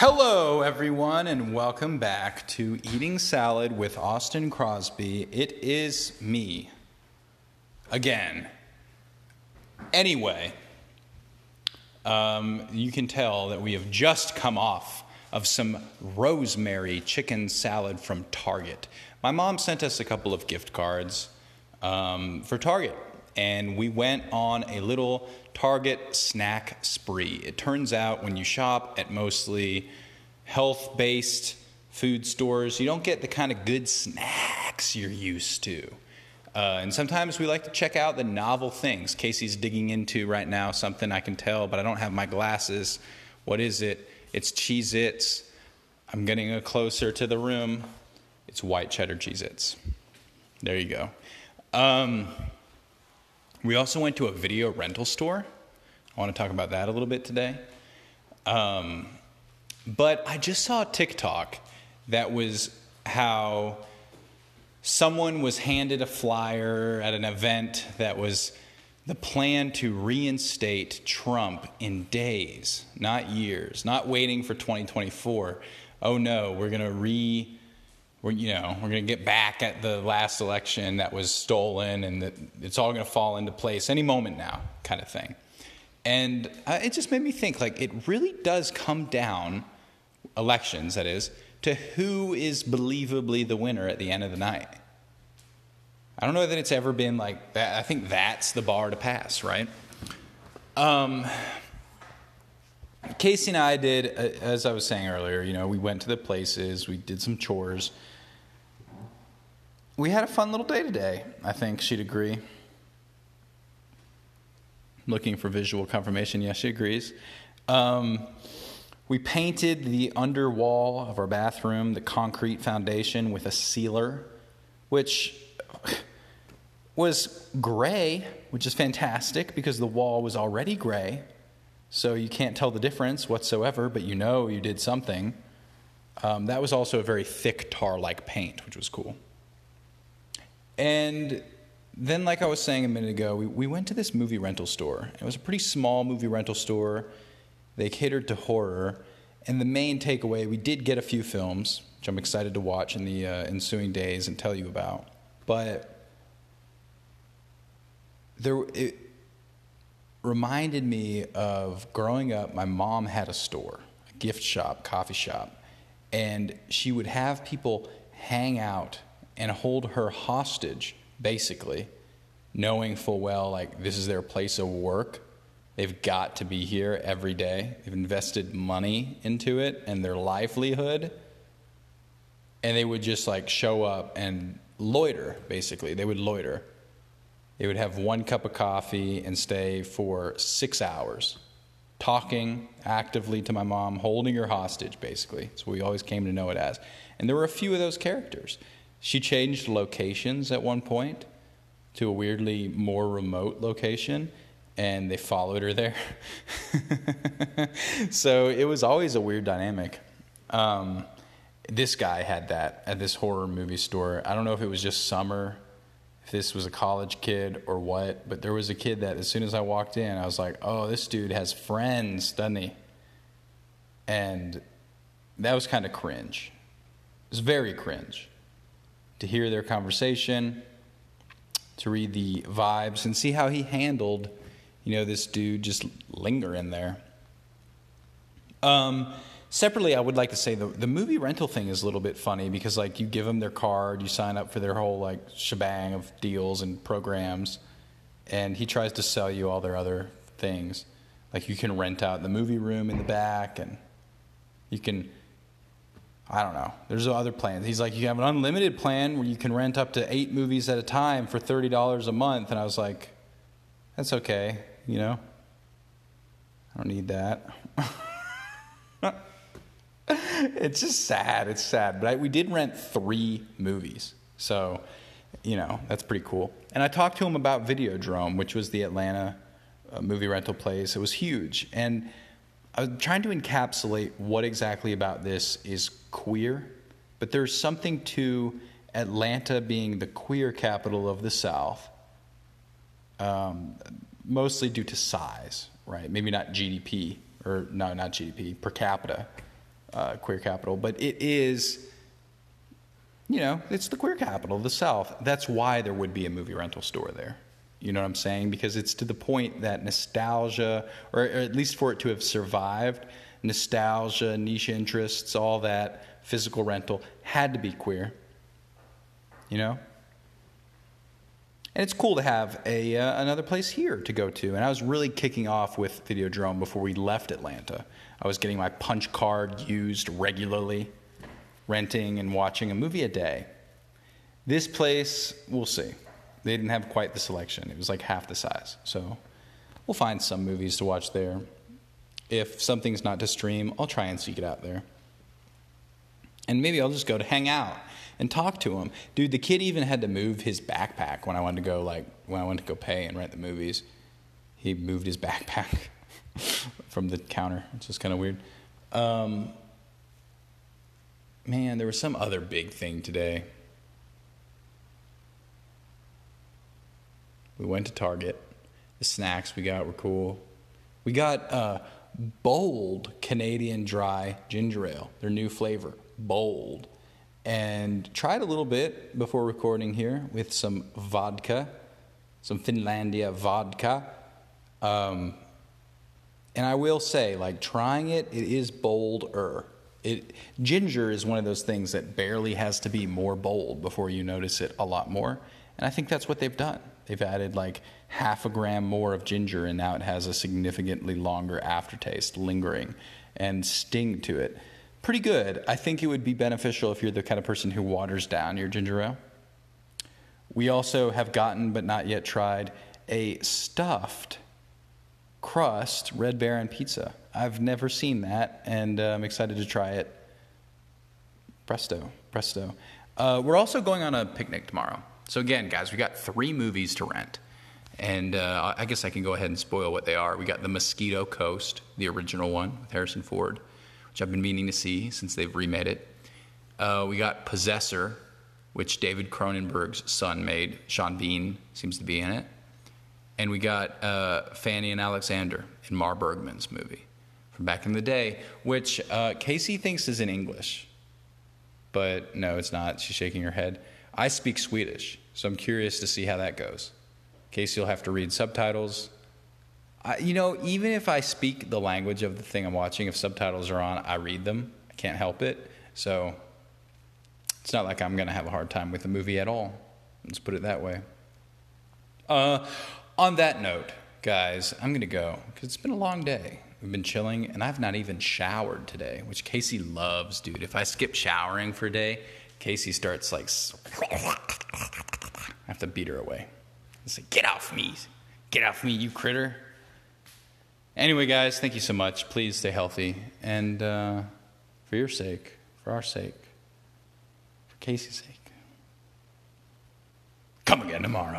Hello, everyone, and welcome back to Eating Salad with Austin Crosby. It is me again. Anyway, um, you can tell that we have just come off of some rosemary chicken salad from Target. My mom sent us a couple of gift cards um, for Target, and we went on a little Target snack spree. It turns out when you shop at mostly health based food stores, you don't get the kind of good snacks you're used to. Uh, and sometimes we like to check out the novel things. Casey's digging into right now something I can tell, but I don't have my glasses. What is it? It's Cheez Its. I'm getting a closer to the room. It's white cheddar Cheez Its. There you go. Um, we also went to a video rental store. I want to talk about that a little bit today. Um, but I just saw a TikTok that was how someone was handed a flyer at an event that was the plan to reinstate Trump in days, not years, not waiting for 2024. Oh no, we're going to re we're, you know, we're going to get back at the last election that was stolen and that it's all going to fall into place any moment now, kind of thing. And uh, it just made me think like, it really does come down, elections that is, to who is believably the winner at the end of the night. I don't know that it's ever been like that. I think that's the bar to pass, right? Um, Casey and I did, uh, as I was saying earlier, you know, we went to the places, we did some chores. We had a fun little day today, I think she'd agree. Looking for visual confirmation, yes, she agrees. Um, we painted the under wall of our bathroom, the concrete foundation, with a sealer, which was gray, which is fantastic because the wall was already gray. So you can't tell the difference whatsoever, but you know you did something. Um, that was also a very thick tar like paint, which was cool. And then, like I was saying a minute ago, we, we went to this movie rental store. It was a pretty small movie rental store. They catered to horror. And the main takeaway, we did get a few films, which I'm excited to watch in the uh, ensuing days and tell you about. But there it reminded me of growing up. My mom had a store, a gift shop, coffee shop, and she would have people hang out and hold her hostage, basically, knowing full well like this is their place of work. They've got to be here every day. They've invested money into it and their livelihood. And they would just like show up and loiter, basically. They would loiter they would have one cup of coffee and stay for six hours, talking actively to my mom, holding her hostage, basically. So we always came to know it as. And there were a few of those characters. She changed locations at one point to a weirdly more remote location, and they followed her there. so it was always a weird dynamic. Um, this guy had that at this horror movie store. I don't know if it was just summer if this was a college kid or what, but there was a kid that as soon as I walked in, I was like, oh, this dude has friends, doesn't he? And that was kind of cringe. It was very cringe to hear their conversation, to read the vibes, and see how he handled, you know, this dude just lingering there. Um, Separately, I would like to say the, the movie rental thing is a little bit funny because like you give them their card, you sign up for their whole like shebang of deals and programs, and he tries to sell you all their other things. Like you can rent out the movie room in the back, and you can. I don't know. There's other plans. He's like, you have an unlimited plan where you can rent up to eight movies at a time for thirty dollars a month, and I was like, that's okay, you know. I don't need that. it's just sad. It's sad. But I, we did rent three movies. So, you know, that's pretty cool. And I talked to him about Videodrome, which was the Atlanta uh, movie rental place. It was huge. And I was trying to encapsulate what exactly about this is queer. But there's something to Atlanta being the queer capital of the South, um, mostly due to size, right? Maybe not GDP, or no, not GDP, per capita uh, queer capital, but it is, you know, it's the queer capital of the South. That's why there would be a movie rental store there. You know what I'm saying? Because it's to the point that nostalgia, or, or at least for it to have survived, nostalgia, niche interests, all that, physical rental, had to be queer. You know? And it's cool to have a, uh, another place here to go to. And I was really kicking off with Videodrome before we left Atlanta. I was getting my punch card used regularly, renting and watching a movie a day. This place, we'll see. They didn't have quite the selection, it was like half the size. So we'll find some movies to watch there. If something's not to stream, I'll try and seek it out there. And maybe I'll just go to hang out and talk to him. Dude, the kid even had to move his backpack when I wanted to go like when I went to go pay and rent the movies. He moved his backpack from the counter, which is kind of weird. Um, man, there was some other big thing today. We went to Target. The snacks we got were cool. We got uh, bold Canadian dry ginger ale, their new flavor, bold and tried a little bit before recording here with some vodka, some Finlandia vodka. Um, and I will say, like trying it, it is bolder. It ginger is one of those things that barely has to be more bold before you notice it a lot more. And I think that's what they've done. They've added like half a gram more of ginger, and now it has a significantly longer aftertaste, lingering, and sting to it pretty good. I think it would be beneficial if you're the kind of person who waters down your ginger ale. We also have gotten, but not yet tried, a stuffed crust Red Baron pizza. I've never seen that, and uh, I'm excited to try it. Presto, presto. Uh, we're also going on a picnic tomorrow. So, again, guys, we got three movies to rent. And uh, I guess I can go ahead and spoil what they are. We got The Mosquito Coast, the original one with Harrison Ford which I've been meaning to see since they've remade it. Uh, we got Possessor, which David Cronenberg's son made. Sean Bean seems to be in it. And we got uh, Fanny and Alexander Ingmar Bergman's movie from back in the day, which uh, Casey thinks is in English. But no, it's not. She's shaking her head. I speak Swedish, so I'm curious to see how that goes. Casey will have to read subtitles I, you know, even if I speak the language of the thing I'm watching, if subtitles are on, I read them. I can't help it. So it's not like I'm going to have a hard time with the movie at all. Let's put it that way. Uh, on that note, guys, I'm going to go because it's been a long day. We've been chilling, and I've not even showered today, which Casey loves, dude. If I skip showering for a day, Casey starts like, I have to beat her away. I say, Get off me. Get off me, you critter. Anyway, guys, thank you so much. Please stay healthy. And uh, for your sake, for our sake, for Casey's sake, come again tomorrow.